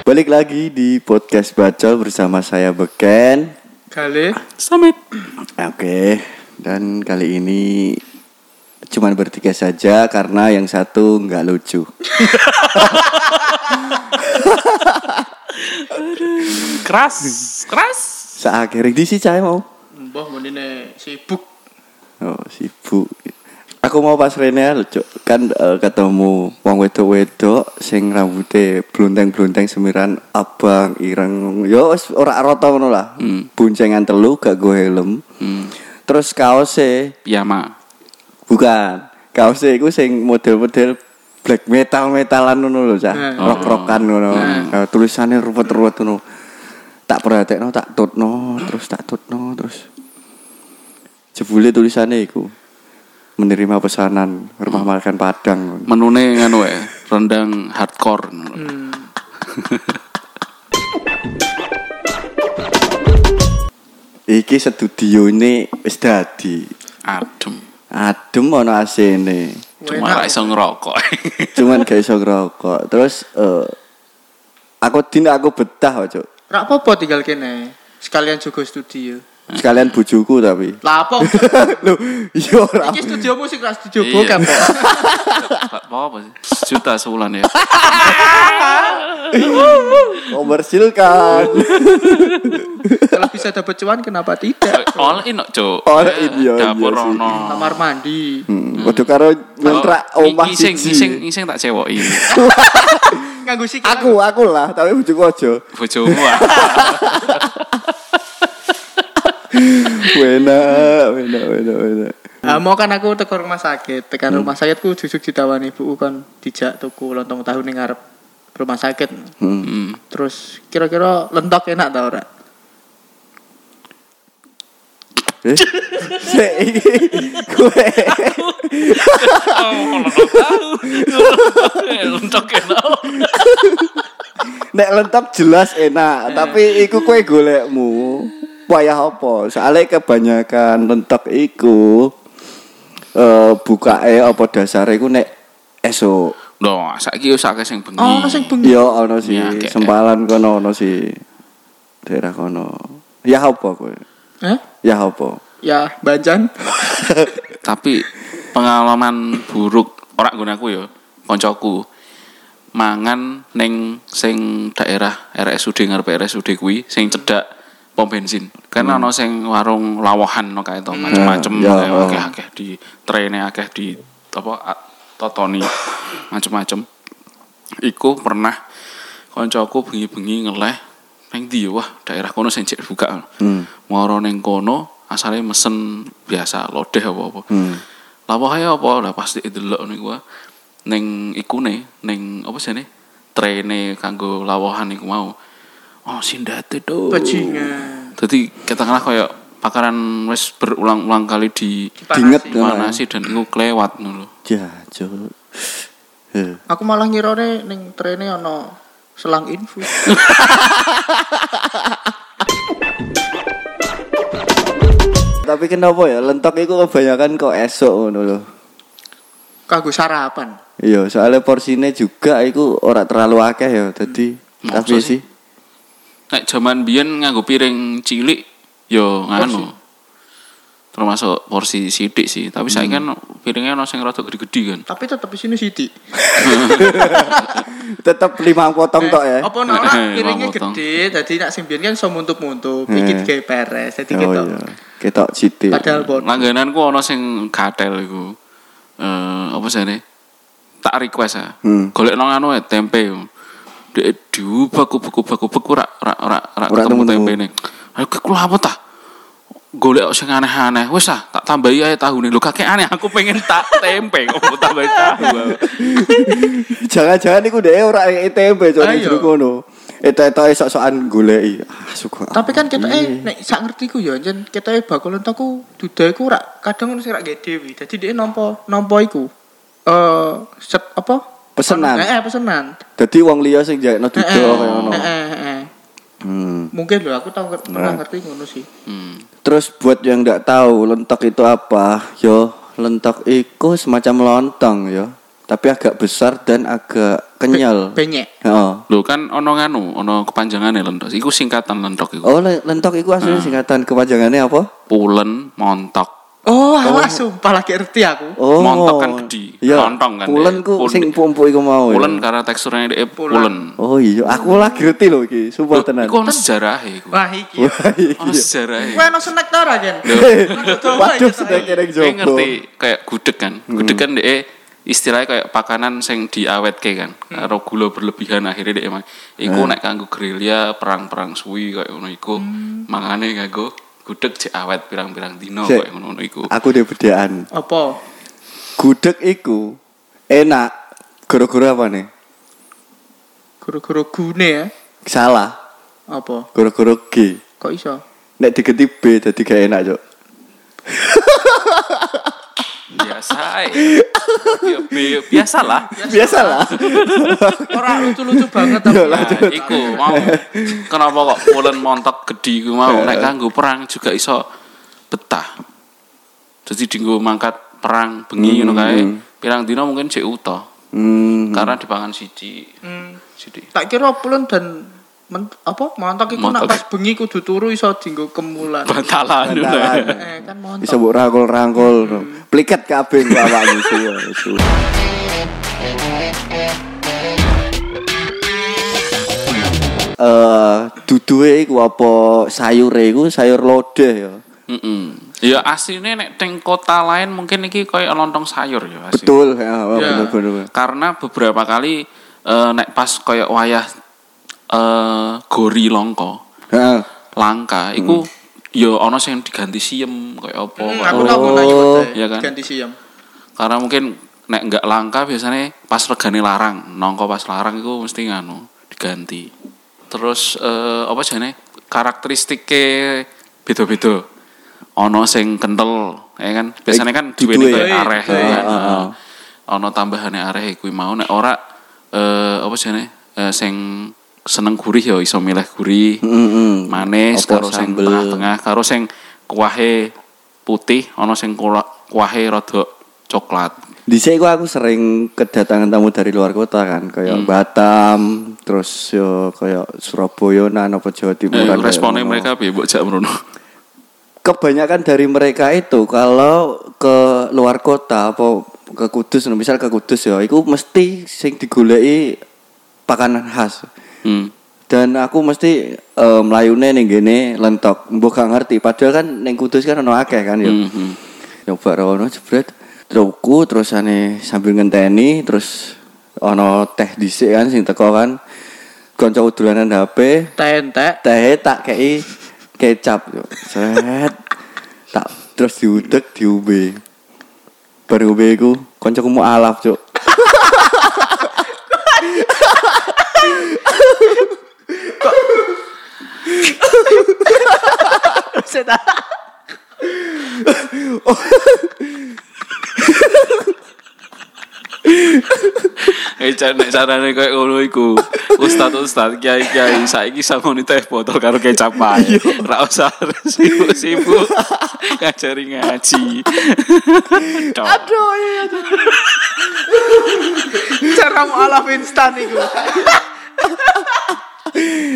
Balik lagi di podcast Bacol bersama saya Beken. Kali Summit. Oke, dan kali ini cuman bertiga saja karena yang satu nggak lucu. Keras, keras. Seakhirnya di sih cahaya mau. mbah menine sibuk. Oh sibuk. Aku mau pas Rene lucu kan eh, ketemu wong wedok-wedok sing rambutnya blunteng-blunteng semiran abang ireng yo wis ora rata ngono lah. Hmm. Buncengan telu gak go helm. Hmm. Terus kaosnya Piyama. Bukan. Kaosnya iku sing model-model black metal metalan ngono lho, Cah. Hmm. Rock-rockan ngono. Hmm. Nah, tulisannya ruwet-ruwet ngono. Tak perhatekno, tak tutno, terus tak tutno, terus jebule tulisannya iku menerima pesanan rumah makan Padang. Menune nganu ya, rendang hardcore. Hmm. Iki studio ini wis dadi. Adem. Adem ono AC-ne. Cuma ra iso ngerokok. Cuman gak iso ngerokok. Terus eh aku din aku betah, Cuk. Rak apa tinggal kene. Sekalian juga studio. Sekalian bujuku tapi. Lah apa? Lho, iya ora. Iki studio musik rak studio Iya. bokep. kok. Apa apa sih? Sejuta sebulan ya. Komersil kan. Kalau bisa dapat cuan kenapa tidak? All in cuk. All in, iya, Dapur iya sih. ono. Kamar mandi. Hmm, Waduh karo ngontrak Oh, omah siji. ising ising tak cewoki. Nganggo sik. Aku, aku lah, tapi bujuku aja. Bojomu ah. Wena, wena, wena, wena. Ah, mau kan aku teko rumah sakit, tekan rumah sakitku jujuk ditawani ibuku kan dijak tuku lontong tahu ning ngarep rumah sakit. Hmm. Hmm. Terus kira-kira lentok enak ta ora? Eh, kowe. Oh. Untuk kenal. Nek lentok jelas enak, tapi iku kowe golekmu. Wayah apa? Soalnya kebanyakan lentok iku eh bukae apa dasare iku nek esuk. Loh, saiki wis akeh sing bengi. Oh, sing bengi. Iya ono sih, Iya, sempalan kono ono sih. Daerah kono. Ya apa kowe? Hah? Ya apa? Ya, Banjan. tapi pengalaman buruk ora nggon aku ya koncoku mangan ning sing daerah RSUD ngarep RSUD kuwi sing cedhak pom bensin kan ana sing warung lawahan no kae to macem-macem Ya, kayak oh. akeh-akeh di trene akeh di apa totoni macem-macem iku pernah koncoku bengi-bengi ngeleh ning ndi ya? wah daerah kono sing cek buka Hmm. moro ning kono asale mesen biasa lodeh apa-apa Hmm. lah wae apa lah pasti delok ning gua ning ikune ning apa sih trene kanggo lawahan iku mau oh sindate tuh Bajingan. jadi katakanlah kayak pakaran wis berulang-ulang kali di ngono. mana sih dan iku kelewat ngono lho. Ya, Cuk. Aku malah ngirone ning trene ono selang infus. Tapi kenapa ya lentok iku kebanyakan kok esok ngono lho. Kanggo sarapan. Iya, soalnya porsinya juga iku ora terlalu akeh ya. Dadi Masa tapi sih? Nek jaman biyen nganggo piring cilik yo nganu termasuk porsi sidik sih tapi saya kan piringnya ono sing rada gede-gede kan Tapi tetep di sini Siti. tetep lima potong tok ya. Apa Eh, piringnya gede, dadi nek sing biyen kan iso muntup-muntup, iki Eh. digawe peres, dadi Oh ketok. iya. Ketok sithik. Padahal bon. langgananku ono sing gatel iku eh apa sih ini tak request ya Hmm. golek nang anu ya, tempe Dek diubah kubek-kubek kubek ora ora ora ora Ora ketemu temu-temu. tempe nih ayo kula apa tah golek sing aneh-aneh wis ah tak tambahi ae tahu nih lho kakek aneh aku pengen tak tempe kok mau tambahi tahu Jangan-jangan iku dhek ora tempe cok Ayo. jero kono. Eta-eta sok-sokan goleki. Ah, suka. Tapi kan kita eh nek sak ngerti ku ya jen kita eh bakul entoku duda iku ora kadang ono sing rak gede wi. Dadi dia nampa nampa iku. Eh set apa? Pesenan. Eh, eh pesenan. Dadi wong liya sing jakno Eh, duda eh, kaya ngono. eh, eh, eh. Hmm. Mungkin loh aku tahu Nah. ngerti ngono sih. hmm. Terus buat yang nggak tahu lentok itu apa, yo lentok itu semacam lontong yo. tapi agak besar dan agak kenyal. Benyek. Heeh. Lho kan ono nganu, ono kepanjangane lentok. Iku singkatan lentok iku. Oh, le- lentok itu aslinya singkatan kepanjangannya apa? Pulen, montok. Oh, awas sumpah lagi ngerti aku. Oh. Montok kan gede, Iya. lontong kan Pulen dia. ku Pul- sing pompo iku mau. ya. Pulen karena teksturnya dia Pulen. pulen. Oh iya, aku lagi ngerti loh iki, sumpah Lho, tenan. Iku ono sejarahe iku. Wah, iki. Ono sejarahe. Kowe ono snack ta ora, Jen? Waduh, kene Kayak jopo. ngerti kayak gudeg kan. Gudeg kan dia istilahnya kayak pakanan sing diawetke kan. Karo gula berlebihan akhirnya emang iku nek kanggo gerilya perang-perang suwi kayak ngono iku. Mangane kanggo gudeg cek awet pirang-pirang dino kayak ngono iku. Aku deh bedaan. Apa? Gudeg iku enak gara-gara apa nih? Guru-guru gune ya. Salah, Apa? gara-gara G. Kok iso? Nek digeti B jadi gak enak, Cok. Biasa. Ya, bi- biasalah. Biasalah. Ora lucu-lucu banget Iya, tapi. ya. Nah, iku mau kenapa kok pulen montok gede iku mau nek kanggo perang juga iso betah. Jadi dinggo mangkat perang bengi ngono kae. Pirang dino mungkin cek utuh. Hmm. Karena dipangan siji. Hmm. Sithik. Tak kira pulen dan men, apa montok iku nak pas bengi kudu turu iso dinggo kemulan. Bantalan. Bantalan. Eh kan montok. Bisa mbok rangkul-rangkul. Pliket kabeh awakmu suwe. suwe. Eh, duduhe iku apa sayure iku sayur lodeh ya. Heeh. Ya aslinya nek teng kota lain mungkin iki koyo lontong sayur ya asli. Betul, ya, Ya. bener bener. Karena beberapa kali eh, nek pas koyo wayah eh gori longko Heeh. langka iku ya ana sing diganti siem kayak apa Hmm, aku tahu mau nanya Oh. Kan? ganti siam. karena mungkin nek nggak langka biasanya pas regane larang nongko pas larang itu mesti nganu diganti terus eh, apa jane karakteristiknya beda-beda ono sing kental ya kan biasanya kan duweni kayak areh ya kan Ah, ah, ah. ono tambahannya areh kuwi mau nek ora eh, apa jane eh, sing seneng gurih ya iso milih gurih Heeh. manis Apa karo sing tengah-tengah karo sing kuahe putih ana sing kuahe rada coklat Dhisik iku aku sering kedatangan tamu dari luar kota kan, kayak Batam, terus yo kayak Surabaya nan apa Jawa Timur. eh, responnya mereka piye mbok jak kebanyakan dari mereka itu kalau ke luar kota apa ke Kudus, misal ke Kudus ya, itu mesti sing digoleki pakanan khas. Hmm. Dan aku mesti eh, melayune ning gene lentok. Mbok gak ngerti, padahal kan ning Kudus kan ono akeh kan ya. Hmm, hmm. nyoba rono jebret truku terus ane sambil ngenteni terus ono teh dhisik kan sing teko kan kanca udulanan HP Tentek. teh tak kei kecap yo set tak terus diudek diombe baru ngombe iku kancaku mau alaf cuk Eh jan nek sarane koyo ngono iku. Ustaz ustaz kiai kiai saiki sangoni teh botol karo kecap ae. Ora usah sibuk-sibuk ngajari ngaji. Aduh iya Cara mau alaf instan iku.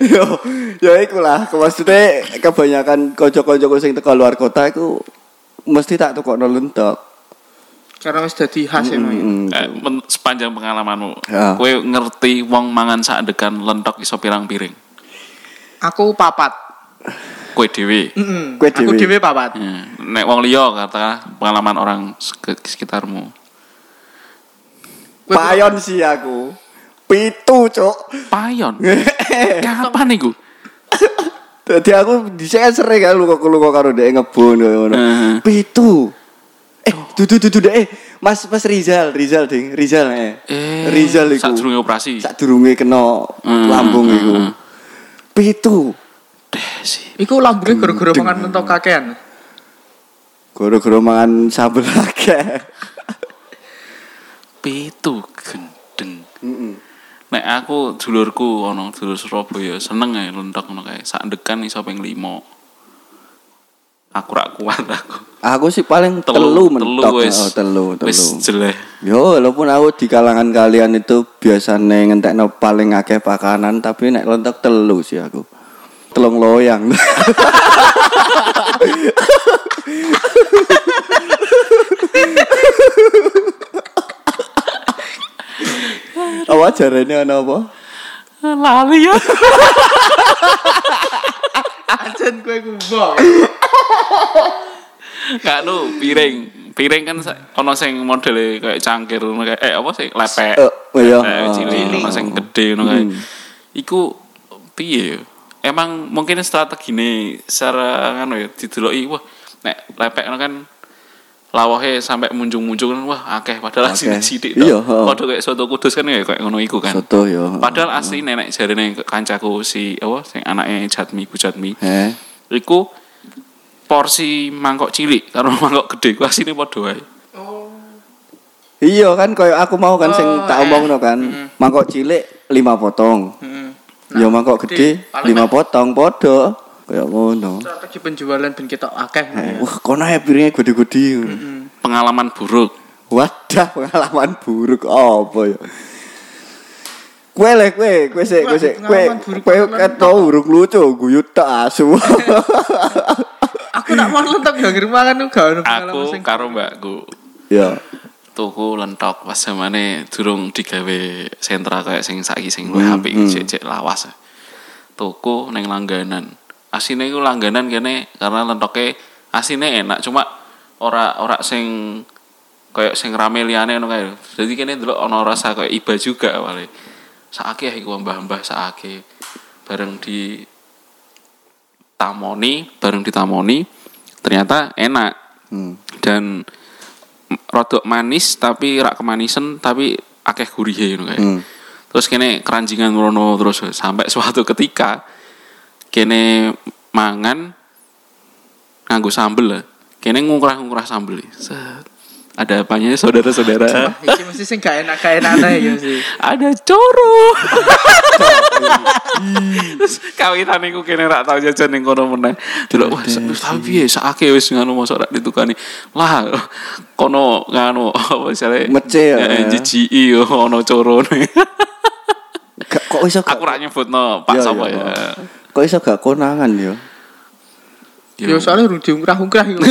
Yo ya iku lah maksudnya kebanyakan kanca-kancaku sing teko luar kota iku mesti tak tukokno lentok Karena wis dadi khas ya, Mas. Mm, Eh, men- sepanjang pengalamanmu, Ya. kowe ngerti wong mangan sadekan lentok iso pirang piring? Aku papat. Kowe dhewe. Heeh. Kowe Aku dhewe. papat. Ya. Nek wong liya katakanlah pengalaman orang sek- sekitarmu. payon sih aku pitu cuk Payon. Kapan iku? Jadi aku dhisik sering kan luka-luka karo dhek ngebon kaya ngono. Pitu. Eh, dudu dudu dek. Eh, Mas Mas Rizal, Rizal ding, Rizal eh. Eh, Rizal iku. sadurunge operasi. Sadurunge kena Hmm, lambung iku. hmm. Pitu. Deh sih. Iku lambungnya gara-gara mangan mentok kakean. Goro-goro mangan sambel akeh. Pitu gendeng. Heeh. Nek aku dulurku ono dulur Surabaya seneng ae lentok ngono kae. Sak dekan iso ping 5. aku rak kuat aku. Aku sih paling telu, Telu, mentok. telu wis. Oh, telu, telu. Wis jeleh. Yo, walaupun aku di kalangan kalian itu biasanya ngentekno paling akeh pakanan, tapi nek lentok telu sih aku. Telung loyang. apa jarene ana apa? Lali ya. Ancen kowe kumbang. Gak lu piring. Piring kan ono sing modele kayak cangkir kayak eh apa sih lepek. Eh, oh iya. Ah. cilik ono sing gede ngono kayak. Iku piye? ya? Emang mungkin strategine secara ngono ya dideloki wah nek lepek kan lawahe sampai munjung-munjung kan wah akeh padahal Akeh. sithik-sithik Iya, tok. heeh. Padha kayak soto kudus kan ya kayak ngono iku kan. Soto yo. Padahal asli nenek jarine kancaku si apa sing anake Jatmi Bu Jatmi. Eh. Iku porsi mangkok cilik karo mangkok gede ku asine padha wae. Iya kan koyo aku mau kan sing Oh, tak eh. omongno kan. Mangkok cilik 5 potong. Heeh. Ya mangkok gede 5 potong padha. Kaya ngono. Strategi penjualan ben kita akeh. Eh, Wah, kono ae piringnya gede-gede. Pengalaman buruk. Wadah, pengalaman buruk apa ya? Kue le, kue, kue sih, kue sih, kue, kue pengalaman kan tau buruk lucu, guyut tak asu. Aku nak mau lentok ya ngirim makan gak ono pengalaman Aku karo mbakku ya, tuku lentok pas zamane durung digawe sentra kayak sing saiki sing luwih apik hmm. cek lawas. Tuku ning langganan. Asine iku langganan kene karena lentoke asine enak cuma ora ora sing kayak sing rame liyane ngono kae. Jadi kene delok ana rasa kayak iba juga awale. Saake iku mbah-mbah saake bareng di tamoni, bareng ditamoni ternyata enak hmm. dan rodok manis tapi rak kemanisan tapi akeh gurihe ngono kae. Hmm. Terus kene keranjingan merono terus sampai suatu ketika kene mangan nganggo sambel lah. Kene ngungkrah-ngungkrah sambel. Set. Ada apanya saudara-saudara? Iki mesti sing gak enak gak enak ya mesti. Ada coro. Terus kawitan iku kene rak tau jajan ning kono meneh. Delok wah tapi piye sakake wis ngono mosok rak ditukani. Lah kono nganu apa misale Mece ya. Jijiki yo ono corone. Kok iso gak, Aku rak nyebutno Pak Iya, sapa iya. ya. kok iso gak konangan ya? Yo soalnya urung diungkrah-ungkrah iku.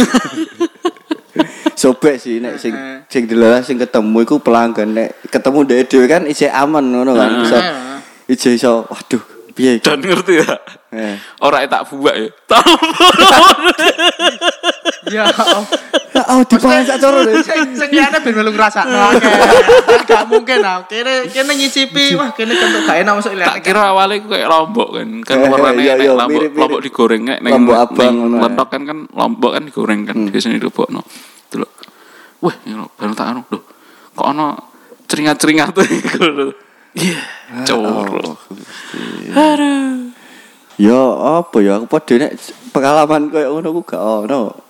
Sobek sih, nek sing Eh. sing dilalah sing ketemu iku pelanggan nek ketemu dhek dhewe kan isih aman ngono kan. Bisa Heeh. isih iso, waduh, piye? Dan ngerti ya. Eh. Ora tak buak ya. Ya. oh. Ya, oh, sak coro deh. Sing sing liyane ben melu ngrasakno akeh. Gak mungkin ah. Kene kene nyicipi wah kene kentuk gak enak masuk liyane. tak kira awalnya kayak lombok kan kan Eh, warnanya iya, nek iya, lombok lombok digoreng nek neng Lombok abang ya. lentok kan kan lombok kan digoreng kan biasanya dilebok no dulu wah baru tak anu loh kok ono ceringat ceringat tuh iya cowok aduh Ya apa ya aku padha nek pengalaman koyo ngono ku gak ono.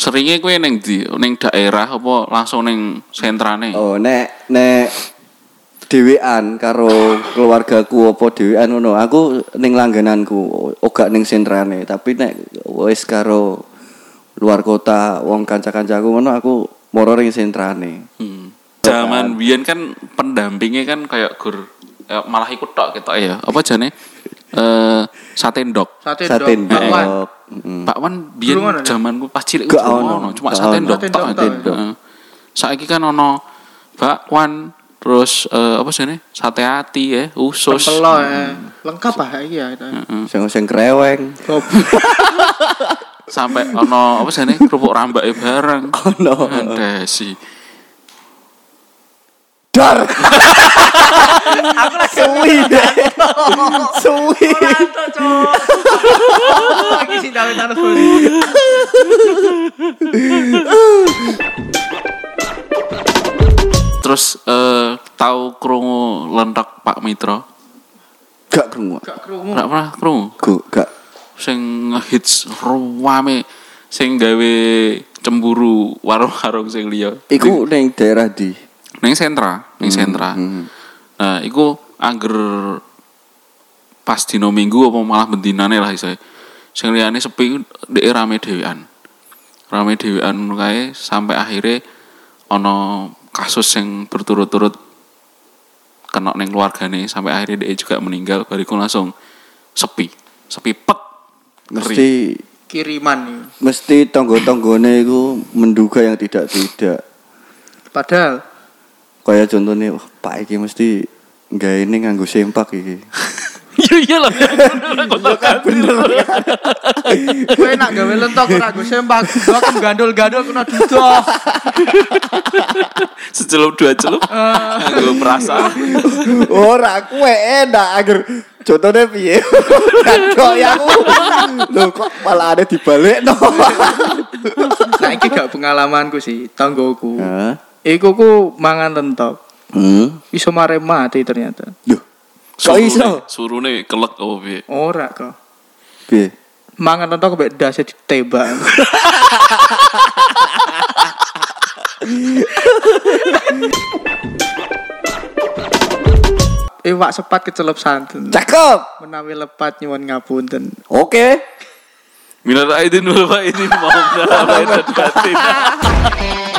Seringnya kue neng di neng daerah apa langsung neng sentrane Oh nek nek dhewean karo keluargaku apa dhewean ngono. Aku ning langgananku, ora ning sentrane, tapi nek wis karo luar kota wong kanca-kancaku ngono aku moro ring sentrane. Hmm. Zaman biyen kan pendampingnya kan kayak gur ya, malah ikut tok kita ya. Apa jane? Eh sate ndok. Sate ndok. Ndok. Mm. Pak Wan biyen ono, ya? zamanku pas cilik durung ono. cuma sate ndok Sate tok. ndok. Saiki kan ono bakwan terus eh, apa sih ini? Sate ati ya, usus. Pelo ya. Lengkap ah iki ya. itu. Sing sing kreweng. Sampai ono apa sih ini? Kerupuk rambak bareng. Ono. Ada sih. Dar. Aku lagi suwi deh. Suwi. Lagi sih. Terus eh tahu krungu lentok Pak Mitro? Gak krungu. Gak krungu. Ora pernah krungu? Gu- Gak. sing ngehits ruame sing gawe cemburu warung-warung sing liya. Iku ning daerah di. Ning sentra, ning sentra. hmm. Nah, iku angger pas dino Minggu apa malah bendinane lah iso. Sing liyane sepi ndek rame dhewean. Rame dhewean kae sampai akhirnya ana kasus yang berturut-turut kena neng keluargane sampai akhirnya dia juga meninggal bariku langsung sepi sepi pet Mesti Kiriman nih. mesti tonggo-tonggone iku menduga yang tidak-tidak. Padahal Kayak contohnya, wah, Pak iki mesti nggak ini nganggo sempak iki. iya iya lah Bener kan? kowe nak gawe lentok ora go sempak, gua kan gandul-gandul kena dudah. secelup dua celup gue perasaan Ora kue enak agar contohnya piye? Kok ya aku. Loh kok malah ada dibalik no. Nah iki gak pengalamanku sih, tanggoku. Hah? Iku ku mangan lentok. Hmm. Iso mare mati ternyata. Duh. Kok iso? suruh nih kelek apa piye Ora kok. Piye? Mangan lentok mbek dase ditembak. Iwak sepat kecelup santen. Cakep. Menawi lepat nyuwun ngapunten. Oke. Minal aidin wal faidin mau minal aidin batin